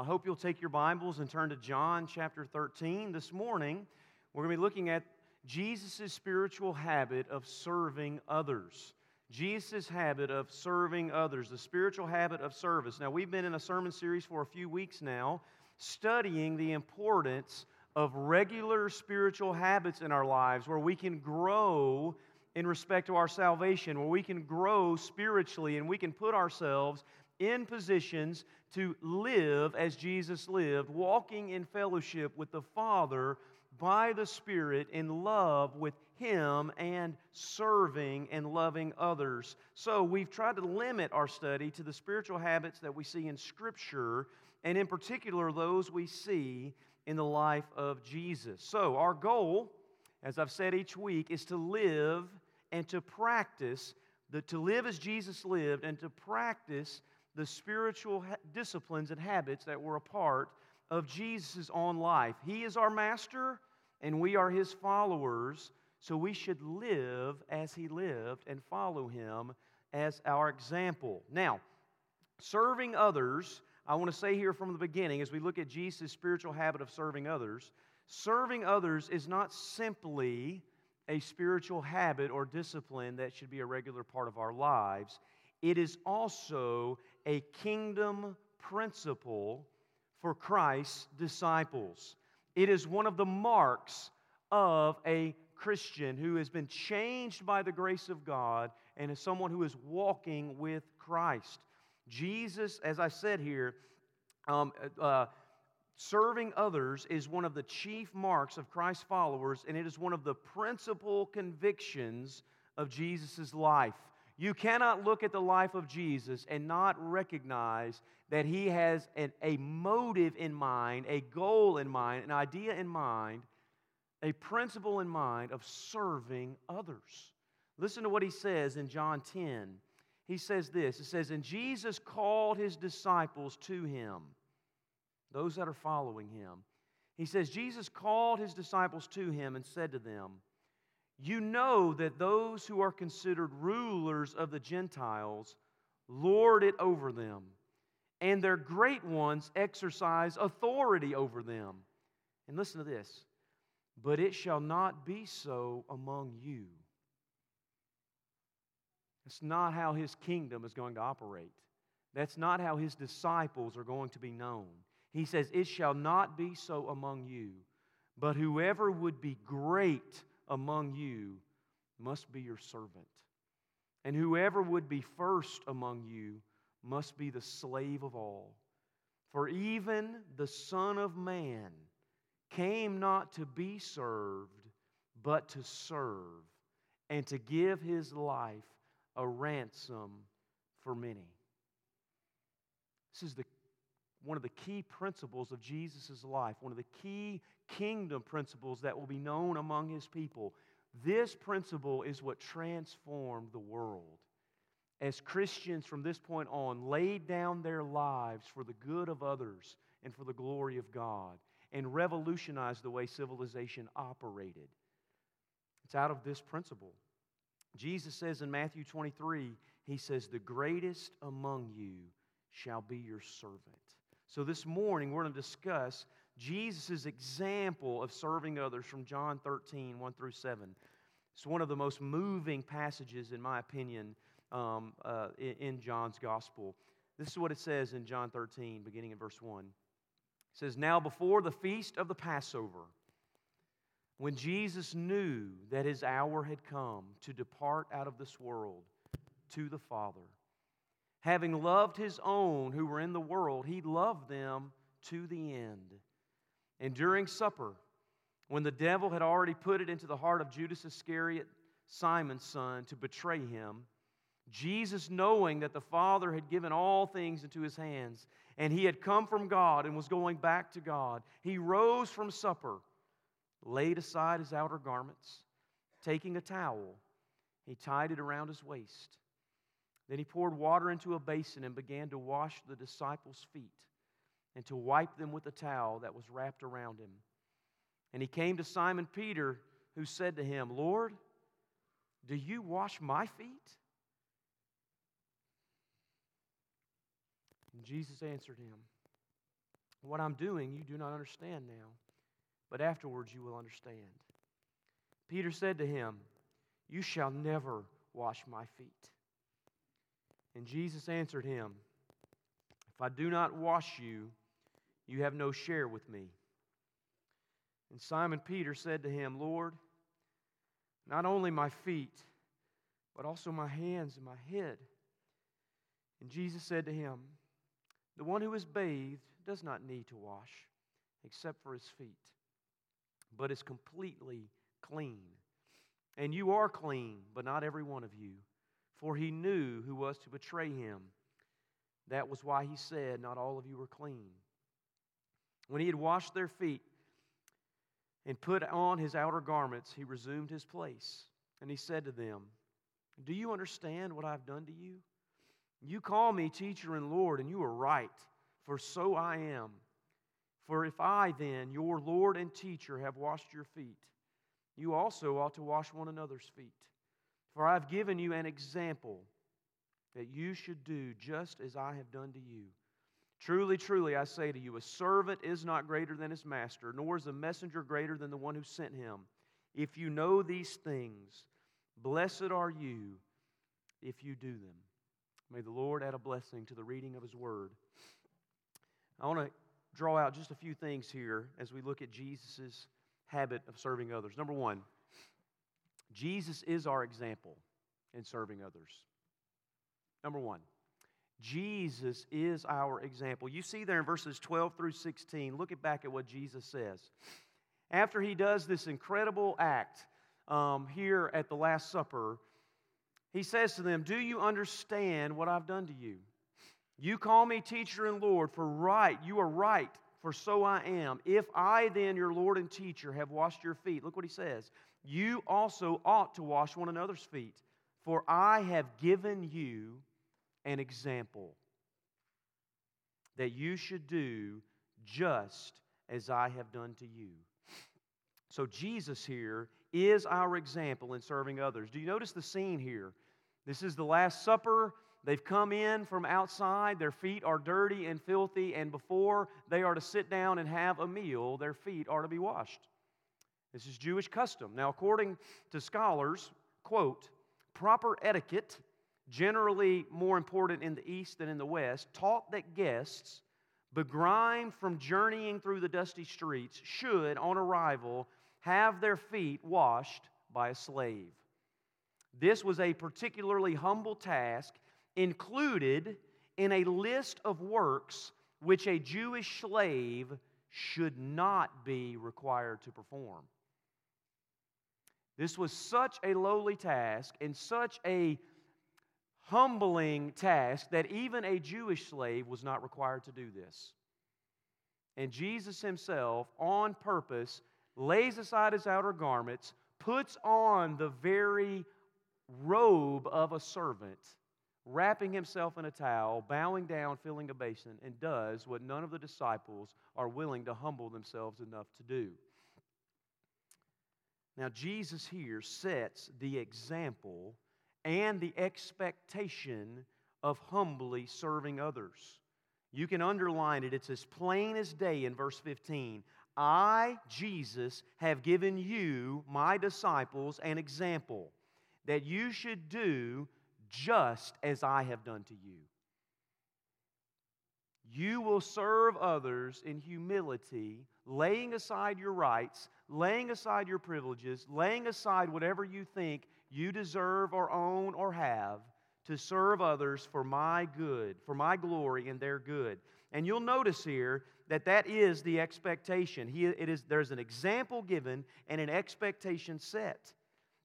I hope you'll take your Bibles and turn to John chapter 13. This morning, we're going to be looking at Jesus' spiritual habit of serving others. Jesus' habit of serving others, the spiritual habit of service. Now, we've been in a sermon series for a few weeks now, studying the importance of regular spiritual habits in our lives where we can grow in respect to our salvation, where we can grow spiritually and we can put ourselves in positions to live as Jesus lived, walking in fellowship with the Father by the Spirit in love with Him and serving and loving others. So we've tried to limit our study to the spiritual habits that we see in Scripture, and in particular, those we see in the life of Jesus. So our goal, as I've said each week, is to live and to practice, the, to live as Jesus lived and to practice the spiritual ha- disciplines and habits that were a part of Jesus' own life. He is our master, and we are his followers, so we should live as he lived and follow him as our example. Now, serving others, I want to say here from the beginning, as we look at Jesus' spiritual habit of serving others, serving others is not simply a spiritual habit or discipline that should be a regular part of our lives. It is also a kingdom principle for Christ's disciples. It is one of the marks of a Christian who has been changed by the grace of God and is someone who is walking with Christ. Jesus, as I said here, um, uh, serving others is one of the chief marks of Christ's followers, and it is one of the principal convictions of Jesus' life. You cannot look at the life of Jesus and not recognize that he has an, a motive in mind, a goal in mind, an idea in mind, a principle in mind of serving others. Listen to what he says in John 10. He says this It says, And Jesus called his disciples to him, those that are following him. He says, Jesus called his disciples to him and said to them, you know that those who are considered rulers of the Gentiles lord it over them, and their great ones exercise authority over them. And listen to this but it shall not be so among you. That's not how his kingdom is going to operate. That's not how his disciples are going to be known. He says, It shall not be so among you, but whoever would be great among you must be your servant. And whoever would be first among you must be the slave of all. For even the Son of Man came not to be served, but to serve, and to give his life a ransom for many. This is the, one of the key principles of Jesus' life, one of the key kingdom principles that will be known among his people. This principle is what transformed the world. As Christians from this point on laid down their lives for the good of others and for the glory of God and revolutionized the way civilization operated. It's out of this principle. Jesus says in Matthew 23, He says, The greatest among you shall be your servant. So this morning, we're going to discuss Jesus' example of serving others from John 13, 1 through 7. It's one of the most moving passages, in my opinion, um, uh, in, in John's gospel. This is what it says in John 13, beginning in verse 1. It says, Now before the feast of the Passover, when Jesus knew that his hour had come to depart out of this world to the Father, having loved his own who were in the world, he loved them to the end. And during supper, when the devil had already put it into the heart of Judas Iscariot, Simon's son, to betray him, Jesus, knowing that the Father had given all things into his hands, and he had come from God and was going back to God, he rose from supper, laid aside his outer garments, taking a towel, he tied it around his waist. Then he poured water into a basin and began to wash the disciples' feet and to wipe them with a towel that was wrapped around him. And he came to Simon Peter, who said to him, Lord, do you wash my feet? And Jesus answered him, What I'm doing, you do not understand now, but afterwards you will understand. Peter said to him, You shall never wash my feet. And Jesus answered him, If I do not wash you, you have no share with me. And Simon Peter said to him, Lord, not only my feet, but also my hands and my head. And Jesus said to him, The one who is bathed does not need to wash except for his feet, but is completely clean. And you are clean, but not every one of you. For he knew who was to betray him. That was why he said, Not all of you are clean. When he had washed their feet and put on his outer garments, he resumed his place. And he said to them, Do you understand what I've done to you? You call me teacher and Lord, and you are right, for so I am. For if I, then, your Lord and teacher, have washed your feet, you also ought to wash one another's feet. For I have given you an example that you should do just as I have done to you. Truly, truly, I say to you, a servant is not greater than his master, nor is a messenger greater than the one who sent him. If you know these things, blessed are you if you do them. May the Lord add a blessing to the reading of his word. I want to draw out just a few things here as we look at Jesus' habit of serving others. Number one, Jesus is our example in serving others. Number one, Jesus is our example. You see there in verses 12 through 16, look at back at what Jesus says. After he does this incredible act um, here at the Last Supper, he says to them, Do you understand what I've done to you? You call me teacher and Lord, for right, you are right, for so I am. If I then, your Lord and teacher, have washed your feet, look what he says, you also ought to wash one another's feet, for I have given you an example that you should do just as I have done to you. So, Jesus here is our example in serving others. Do you notice the scene here? This is the Last Supper. They've come in from outside. Their feet are dirty and filthy, and before they are to sit down and have a meal, their feet are to be washed. This is Jewish custom. Now, according to scholars, quote, proper etiquette generally more important in the East than in the West, taught that guests, begrimed from journeying through the dusty streets, should, on arrival, have their feet washed by a slave. This was a particularly humble task included in a list of works which a Jewish slave should not be required to perform. This was such a lowly task and such a humbling task that even a Jewish slave was not required to do this. And Jesus himself, on purpose, lays aside his outer garments, puts on the very robe of a servant, wrapping himself in a towel, bowing down, filling a basin, and does what none of the disciples are willing to humble themselves enough to do. Now, Jesus here sets the example and the expectation of humbly serving others. You can underline it, it's as plain as day in verse 15. I, Jesus, have given you, my disciples, an example that you should do just as I have done to you. You will serve others in humility, laying aside your rights, laying aside your privileges, laying aside whatever you think you deserve or own or have to serve others for my good, for my glory and their good. And you'll notice here that that is the expectation. He, it is, there's an example given and an expectation set.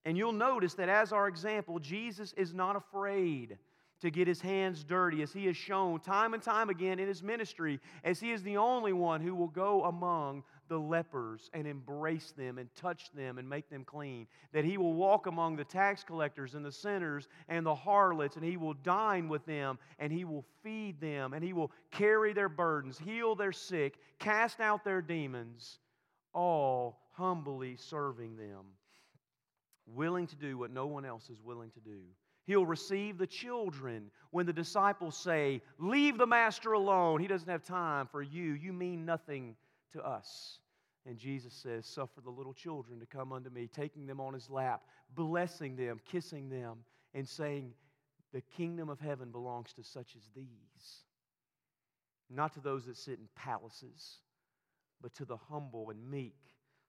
And you'll notice that as our example, Jesus is not afraid to get his hands dirty, as he has shown time and time again in his ministry, as he is the only one who will go among the lepers and embrace them and touch them and make them clean. That he will walk among the tax collectors and the sinners and the harlots, and he will dine with them and he will feed them and he will carry their burdens, heal their sick, cast out their demons, all humbly serving them, willing to do what no one else is willing to do. He'll receive the children when the disciples say, Leave the master alone. He doesn't have time for you. You mean nothing to us. And Jesus says, Suffer the little children to come unto me, taking them on his lap, blessing them, kissing them, and saying, The kingdom of heaven belongs to such as these. Not to those that sit in palaces, but to the humble and meek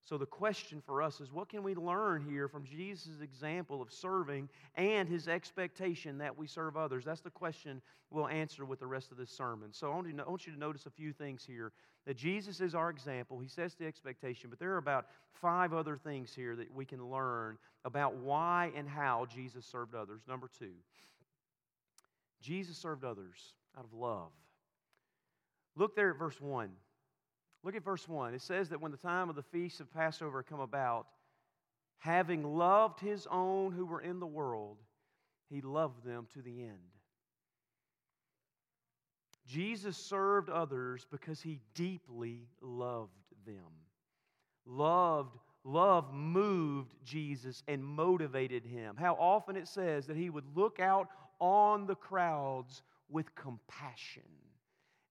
so, the question for us is what can we learn here from Jesus' example of serving and his expectation that we serve others? That's the question we'll answer with the rest of this sermon. So, I want, you to notice a few things here that Jesus is our example. He sets the expectation, but there are about five other things here that we can learn about why and how Jesus served others. Number two, Jesus served others out of love. Look there at verse 1. Look at verse 1. It says that when the time of the feast of Passover come about, having loved his own who were in the world, he loved them to the end. Jesus served others because he deeply loved them. Loved, love moved Jesus and motivated him. How often it says that he would look out on the crowds with compassion.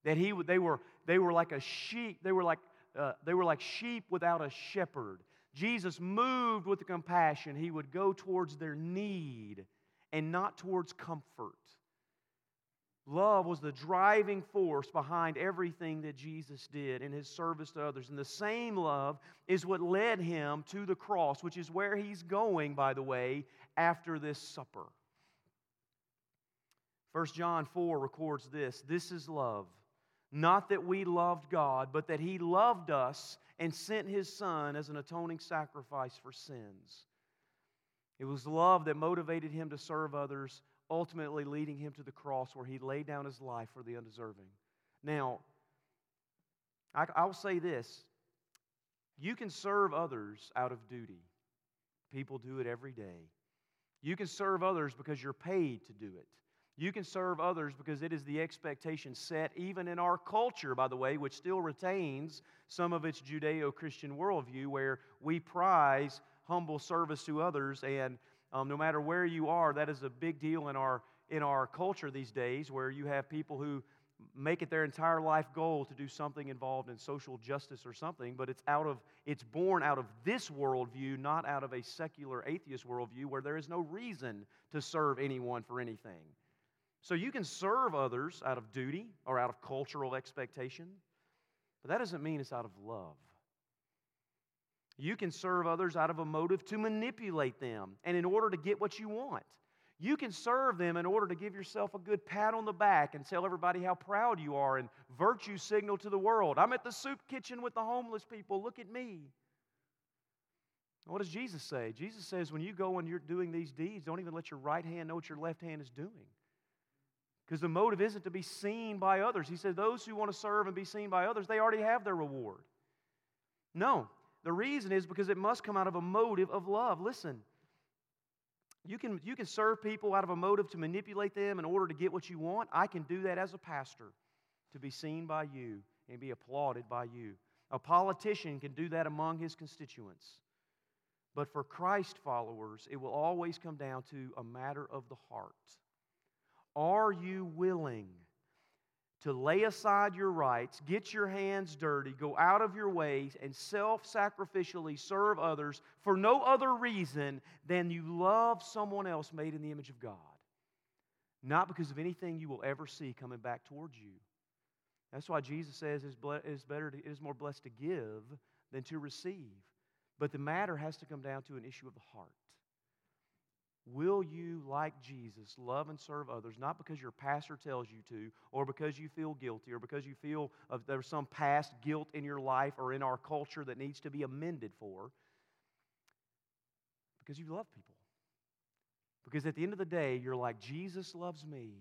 That he, they, were, they were like a sheep, they were like, uh, they were like sheep without a shepherd. Jesus moved with the compassion. He would go towards their need and not towards comfort. Love was the driving force behind everything that Jesus did in his service to others. And the same love is what led him to the cross, which is where he's going, by the way, after this supper. 1 John 4 records this This is love not that we loved God, but that He loved us and sent His Son as an atoning sacrifice for sins. It was love that motivated Him to serve others, ultimately leading Him to the cross where He laid down His life for the undeserving. Now, I, will say this you can serve others out of duty. People do it every day. You can serve others because you're paid to do it. You can serve others because it is the expectation set, even in our culture, by the way, which still retains some of its Judeo Christian worldview, where we prize humble service to others. And um, no matter where you are, that is a big deal in our, in our culture these days, where you have people who make it their entire life goal to do something involved in social justice or something, but it's out of it's born out of this worldview, not out of a secular atheist worldview where there is no reason to serve anyone for anything. So you can serve others out of duty or out of cultural expectation, but that doesn't mean it's out of love. You can serve others out of a motive to manipulate them and in order to get what you want. You can serve them in order to give yourself a good pat on the back and tell everybody how proud you are and virtue signal to the world. I'm at the soup kitchen with the homeless people. Look at me. What does Jesus say? Jesus says when you go and you're doing these deeds, don't even let your right hand know what your left hand is doing. Because the motive isn't to be seen by others. He said, Those who want to serve and be seen by others, they already have their reward. No, the reason is because it must come out of a motive of love. Listen, you can, you can serve people out of a motive to manipulate them in order to get what you want. I can do that as a pastor, to be seen by you and be applauded by you. A politician can do that among his constituents. But for Christ followers, it will always come down to a matter of the heart. Are you willing to lay aside your rights, get your hands dirty, go out of your ways, and self sacrificially serve others for no other reason than you love someone else made in the image of God? Not because of anything you will ever see coming back towards you. That's why Jesus says it's, better to, it is more blessed to give than to receive. But the matter has to come down to an issue of the heart. Will you, like Jesus, love and serve others, not because your pastor tells you to, or because you feel guilty, or because you feel there's some past guilt in your life or in our culture that needs to be amended for, because you love people? Because at the end of the day, you're like, Jesus loves me,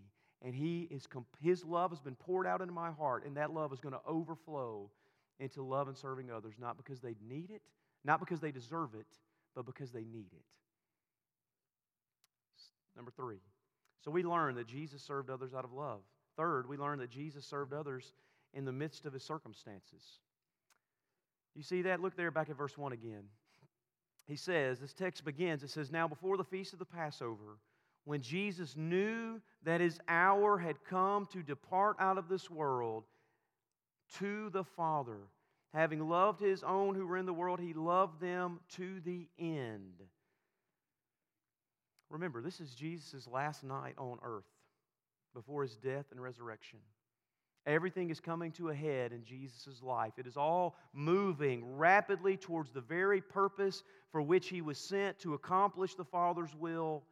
and he is, his love has been poured out into my heart, and that love is going to overflow into love and serving others, not because they need it, not because they deserve it, but because they need it. Number three. So we learn that Jesus served others out of love. Third, we learn that Jesus served others in the midst of his circumstances. You see that? Look there back at verse 1 again. He says, this text begins, it says, Now before the feast of the Passover, when Jesus knew that his hour had come to depart out of this world to the Father. Having loved his own who were in the world, he loved them to the end. Remember, this is Jesus' last night on earth before his death and resurrection. Everything is coming to a head in Jesus' life. It is all moving rapidly towards the very purpose for which he was sent to accomplish the Father's will.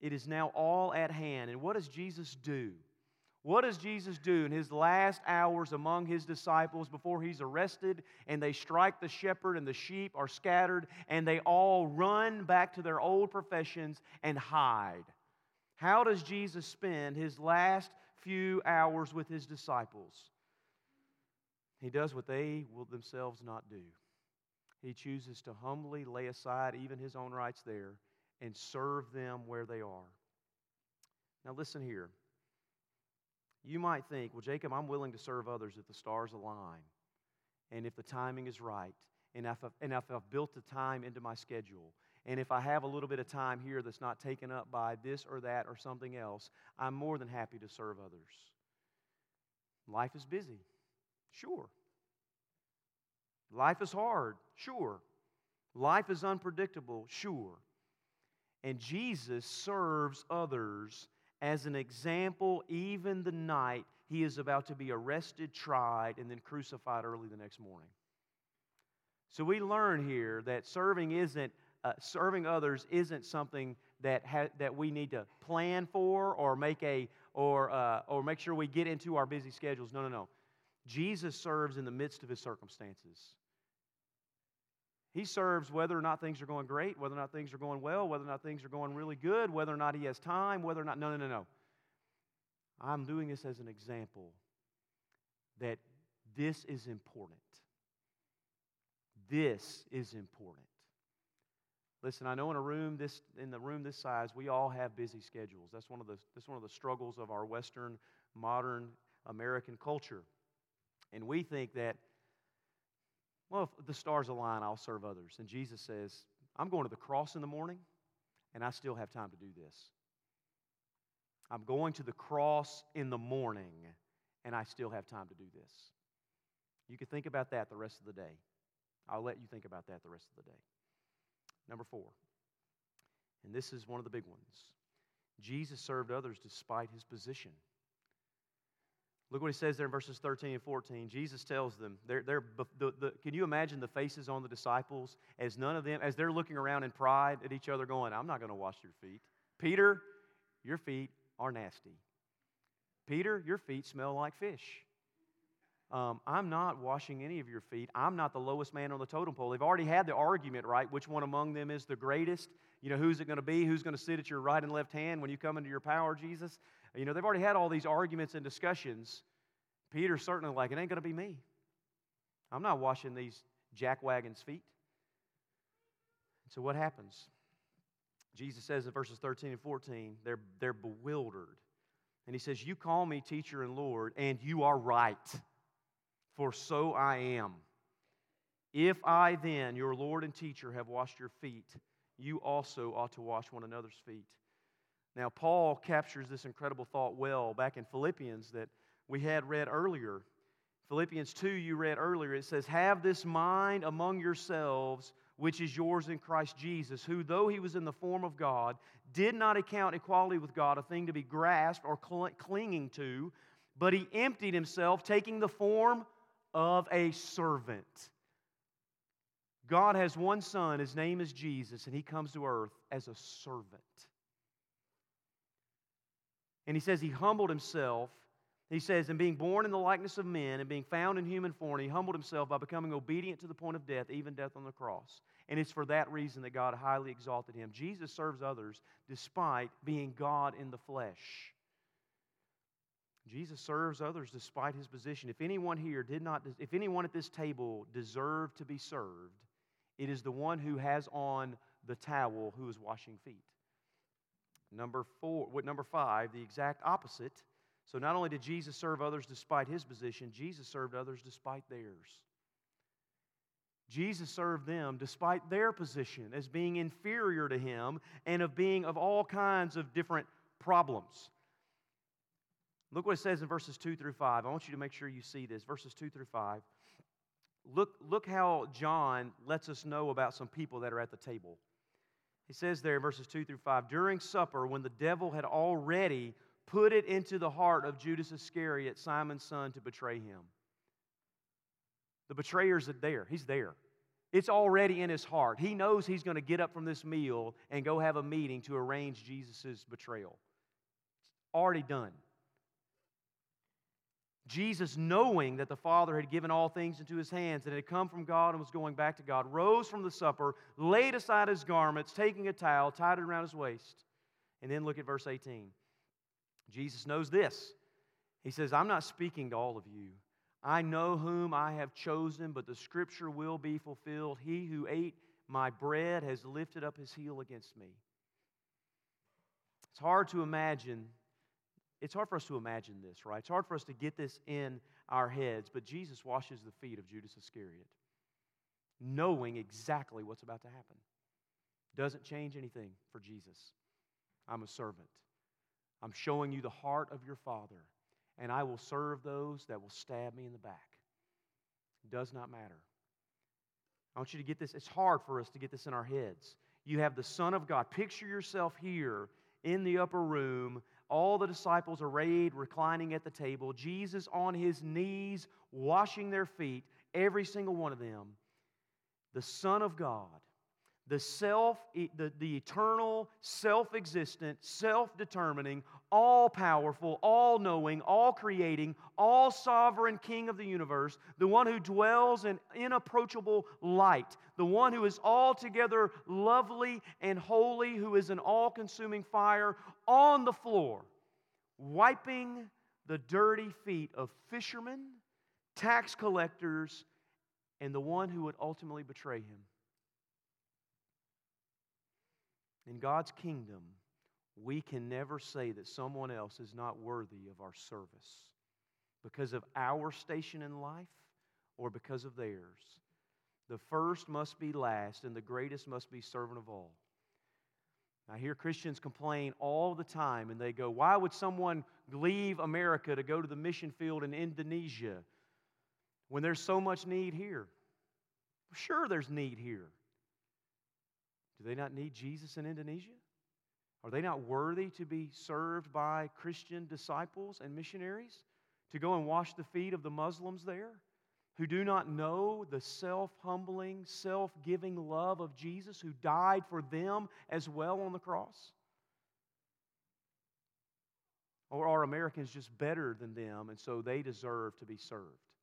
It is now all at hand. And what does Jesus do? What does Jesus do in his last hours among his disciples before he's arrested and they strike the shepherd and the sheep are scattered and they all run back to their old professions and hide? How does Jesus spend his last few hours with his disciples? He does what they will themselves not do. He chooses to humbly lay aside even his own rights there and serve them where they are. Now, listen here. You might think, well, Jacob, I'm willing to serve others if the stars align and if the timing is right and if I've, and if I've built the time into my schedule. And if I have a little bit of time here that's not taken up by this or that or something else, I'm more than happy to serve others. Life is busy. Sure. Life is hard. Sure. Life is unpredictable. Sure. And Jesus serves others as an example, even the night he is about to be arrested, tried, and then crucified early the next morning. So we learn here that serving isn't uh, serving others isn't something that ha- that we need to plan for or make a or uh, or make sure we get into our busy schedules. No, no, no. Jesus serves in the midst of his circumstances. He serves whether or not things are going great, whether or not things are going well, whether or not things are going really good, whether or not he has time, whether or not. No, no, no, no. I'm doing this as an example that this is important. This is important. Listen, I know in a room this in the room this size, we all have busy schedules. That's one of the that's one of the struggles of our Western modern American culture. And we think that well, if the stars align, I'll serve others. And Jesus says, I'm going to the cross in the morning, and I still have time to do this. I'm going to the cross in the morning, and I still have time to do this. You can think about that the rest of the day. I'll let you think about that the rest of the day. Number four, and this is one of the big ones Jesus served others despite his position. Look what he says there in verses 13 and 14. Jesus tells them, they're, they're, the, the, can you imagine the faces on the disciples as none of them, as they're looking around in pride at each other, going, I'm not going to wash your feet. Peter, your feet are nasty. Peter, your feet smell like fish. Um, I'm not washing any of your feet. I'm not the lowest man on the totem pole. They've already had the argument, right? Which one among them is the greatest? You know, who's it going to be? Who's going to sit at your right and left hand when you come into your power, Jesus? You know, they've already had all these arguments and discussions. Peter's certainly like, it ain't going to be me. I'm not washing these jackwagons' feet. So what happens? Jesus says in verses 13 and 14, they're, they're bewildered. And he says, You call me teacher and Lord, and you are right, for so I am. If I then, your Lord and teacher, have washed your feet, you also ought to wash one another's feet. Now, Paul captures this incredible thought well back in Philippians that we had read earlier. Philippians 2, you read earlier, it says, Have this mind among yourselves, which is yours in Christ Jesus, who, though he was in the form of God, did not account equality with God a thing to be grasped or clinging to, but he emptied himself, taking the form of a servant. God has one son, his name is Jesus, and he comes to earth as a servant. And he says he humbled himself. He says, and being born in the likeness of men and being found in human form, he humbled himself by becoming obedient to the point of death, even death on the cross. And it's for that reason that God highly exalted him. Jesus serves others despite being God in the flesh. Jesus serves others despite his position. If anyone here did not, if anyone at this table deserved to be served, it is the one who has on the towel who is washing feet. Number four, what number five, the exact opposite. So not only did Jesus serve others despite his position, Jesus served others despite theirs. Jesus served them despite their position as being inferior to him and of being of all kinds of different problems. Look what it says in verses 2 through 5. I want you to make sure you see this. Verses 2 through 5. Look, look how John lets us know about some people that are at the table. He says there in verses 2 through 5 During supper, when the devil had already put it into the heart of Judas Iscariot, Simon's son, to betray him. The betrayer's there. He's there. It's already in his heart. He knows he's going to get up from this meal and go have a meeting to arrange Jesus' betrayal. It's already done. Jesus, knowing that the Father had given all things into his hands and had come from God and was going back to God, rose from the supper, laid aside his garments, taking a towel, tied it around his waist. And then look at verse 18. Jesus knows this. He says, I'm not speaking to all of you. I know whom I have chosen, but the scripture will be fulfilled. He who ate my bread has lifted up his heel against me. It's hard to imagine it's hard for us to imagine this, right? It's hard for us to get this in our heads, but Jesus washes the feet of Judas Iscariot, knowing exactly what's about to happen. Doesn't change anything for Jesus. I'm a servant. I'm showing you the heart of your Father, and I will serve those that will stab me in the back. Does not matter. I want you to get this. It's hard for us to get this in our heads. You have the Son of God. Picture yourself here in the upper room all the disciples arrayed, reclining at the table, Jesus on his knees, washing their feet, every single one of them. The Son of God, the self, the, the eternal, self existent, self determining, all powerful, all knowing, all creating, all sovereign King of the universe, the one who dwells in inapproachable light, the one who is altogether lovely and holy, who is an all consuming fire on the floor, wiping the dirty feet of fishermen, tax collectors, and the one who would ultimately betray him. In God's kingdom, we can never say that someone else is not worthy of our service because of our station in life or because of theirs. The first must be last, and the greatest must be servant of all. I hear Christians complain all the time, and they go, Why would someone leave America to go to the mission field in Indonesia when there's so much need here? Sure, there's need here. Do they not need Jesus in Indonesia? Are they not worthy to be served by Christian disciples and missionaries to go and wash the feet of the Muslims there who do not know the self humbling, self giving love of Jesus who died for them as well on the cross? Or are Americans just better than them and so they deserve to be served?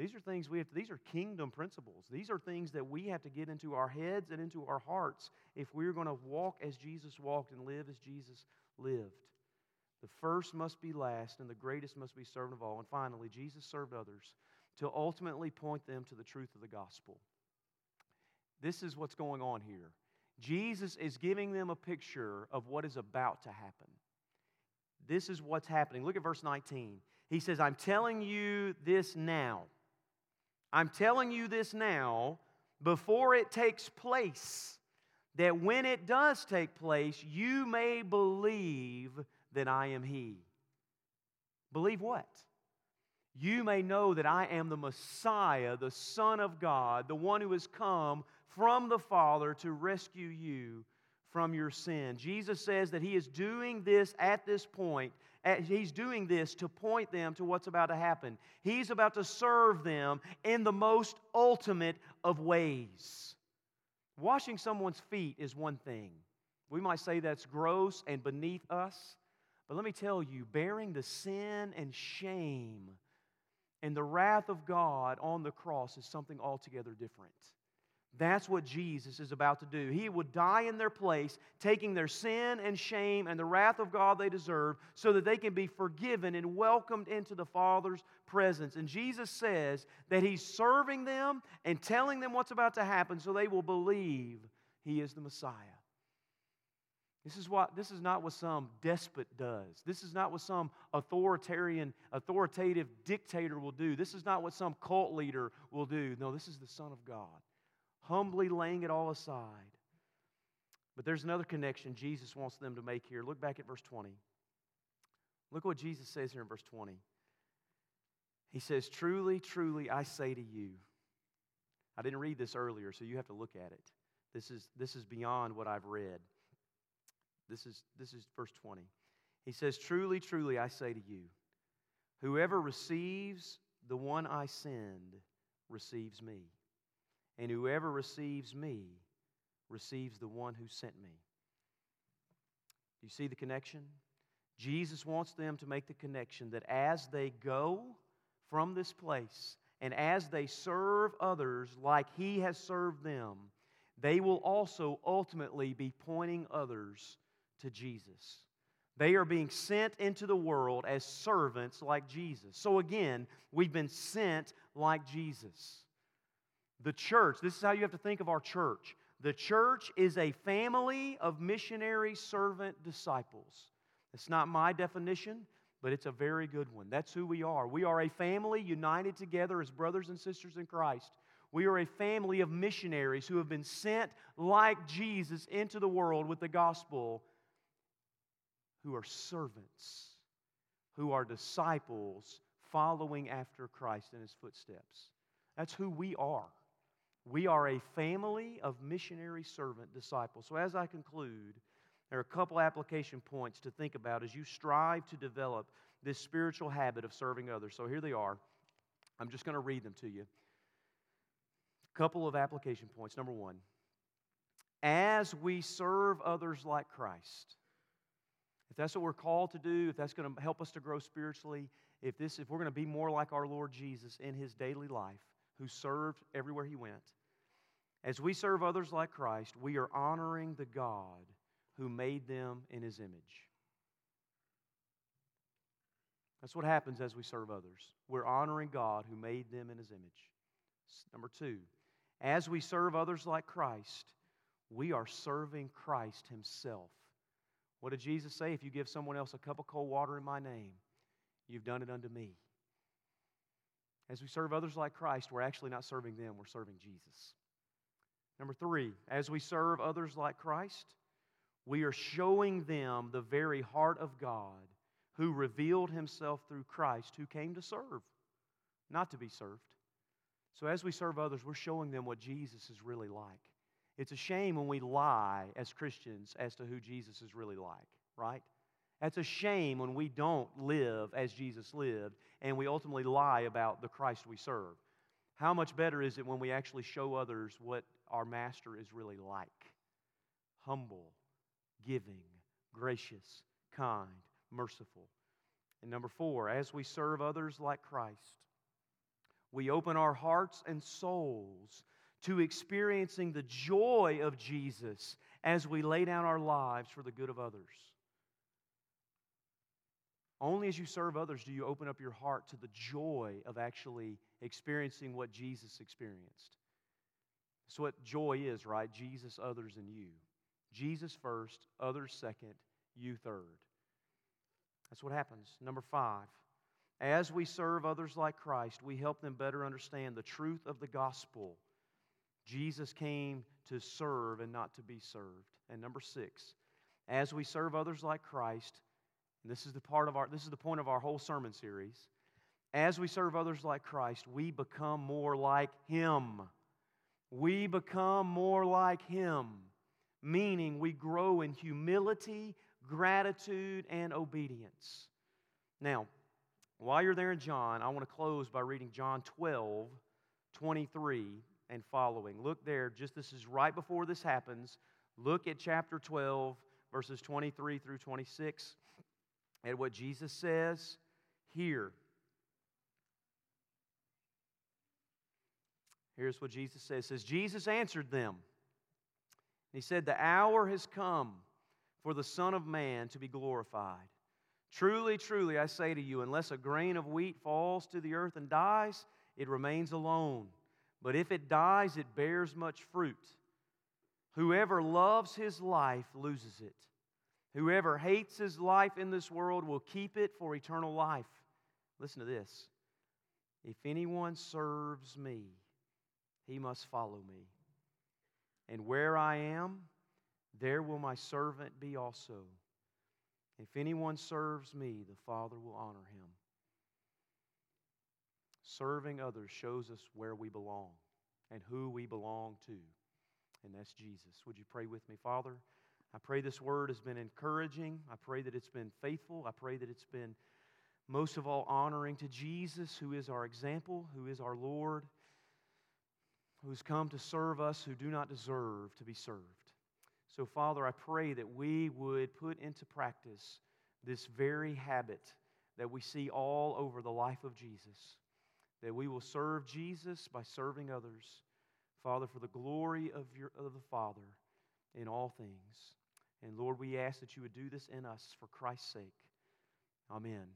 These are things we have to, these are kingdom principles. These are things that we have to get into our heads and into our hearts if we're going to walk as Jesus walked and live as Jesus lived. The first must be last, and the greatest must be servant of all. And finally, Jesus served others to ultimately point them to the truth of the gospel. This is what's going on here. Jesus is giving them a picture of what is about to happen. This is what's happening. Look at verse 19. He says, I'm telling you this now I'm telling you this now before it takes place, that when it does take place, you may believe that I am He. Believe what? You may know that I am the Messiah, the Son of God, the one who has come from the Father to rescue you from your sin. Jesus says that He is doing this at this point he's doing this to point them to what's about to happen. He's about to serve them in the most ultimate of ways. Washing someone's feet is one thing. We might say that's gross and beneath us. But let me tell you, bearing the sin and shame and the wrath of God on the cross is something altogether different. That's what Jesus is about to do. He would die in their place, taking their sin and shame and the wrath of God they deserve, so that they can be forgiven and welcomed into the Father's presence. And Jesus says that He's serving them and telling them what's about to happen so they will believe He is the Messiah. This is, what, this is not what some despot does. This is not what some authoritarian, authoritative dictator will do. This is not what some cult leader will do. No, this is the Son of God humbly laying it all aside. But there's another connection Jesus wants them to make here. Look back at verse 20. Look what Jesus says here in verse 20. He says, Truly, truly, I say to you. I didn't read this earlier, so you have to look at it. This is, this is beyond what I've read. This is, this is verse 20. He says, Truly, truly, I say to you, whoever receives the one I send receives me. And whoever receives me receives the one who sent me. Do you see the connection? Jesus wants them to make the connection that as they go from this place and as they serve others like He has served them, they will also ultimately be pointing others to Jesus. They are being sent into the world as servants like Jesus. So again, we've been sent like Jesus. The church, this is how you have to think of our church. The church is a family of missionary servant disciples. It's not my definition, but it's a very good one. That's who we are. We are a family united together as brothers and sisters in Christ. We are a family of missionaries who have been sent like Jesus into the world with the gospel, who are servants, who are disciples following after Christ in his footsteps. That's who we are. We are a family of missionary servant disciples. So, as I conclude, there are a couple application points to think about as you strive to develop this spiritual habit of serving others. So, here they are. I'm just going to read them to you. A couple of application points. Number one, as we serve others like Christ, if that's what we're called to do, if that's going to help us to grow spiritually, if, this, if we're going to be more like our Lord Jesus in his daily life, who served everywhere he went. As we serve others like Christ, we are honoring the God who made them in his image. That's what happens as we serve others. We're honoring God who made them in his image. Number two, as we serve others like Christ, we are serving Christ himself. What did Jesus say? If you give someone else a cup of cold water in my name, you've done it unto me. As we serve others like Christ, we're actually not serving them, we're serving Jesus. Number three, as we serve others like Christ, we are showing them the very heart of God who revealed himself through Christ, who came to serve, not to be served. So as we serve others, we're showing them what Jesus is really like. It's a shame when we lie as Christians as to who Jesus is really like, right? That's a shame when we don't live as Jesus lived and we ultimately lie about the Christ we serve. How much better is it when we actually show others what our Master is really like? Humble, giving, gracious, kind, merciful. And number four, as we serve others like Christ, we open our hearts and souls to experiencing the joy of Jesus as we lay down our lives for the good of others. Only as you serve others do you open up your heart to the joy of actually experiencing what Jesus experienced. That's what joy is, right? Jesus, others, and you. Jesus first, others second, you third. That's what happens. Number five, as we serve others like Christ, we help them better understand the truth of the gospel. Jesus came to serve and not to be served. And number six, as we serve others like Christ, and this is the part of our this is the point of our whole sermon series. As we serve others like Christ, we become more like him. We become more like him, meaning we grow in humility, gratitude, and obedience. Now, while you're there in John, I want to close by reading John 12, 23 and following. Look there, just this is right before this happens. Look at chapter 12, verses 23 through 26 at what Jesus says here. Here's what Jesus says. says Jesus answered them. He said, "The hour has come for the Son of Man to be glorified. Truly, truly, I say to you, unless a grain of wheat falls to the earth and dies, it remains alone. But if it dies, it bears much fruit. Whoever loves his life loses it. Whoever hates his life in this world will keep it for eternal life. Listen to this. If anyone serves me, he must follow me. And where I am, there will my servant be also. If anyone serves me, the Father will honor him. Serving others shows us where we belong and who we belong to, and that's Jesus. Would you pray with me, Father? I pray this word has been encouraging. I pray that it's been faithful. I pray that it's been most of all honoring to Jesus, who is our example, who is our Lord, who's come to serve us who do not deserve to be served. So, Father, I pray that we would put into practice this very habit that we see all over the life of Jesus, that we will serve Jesus by serving others, Father, for the glory of, your, of the Father in all things. And Lord, we ask that you would do this in us for Christ's sake. Amen.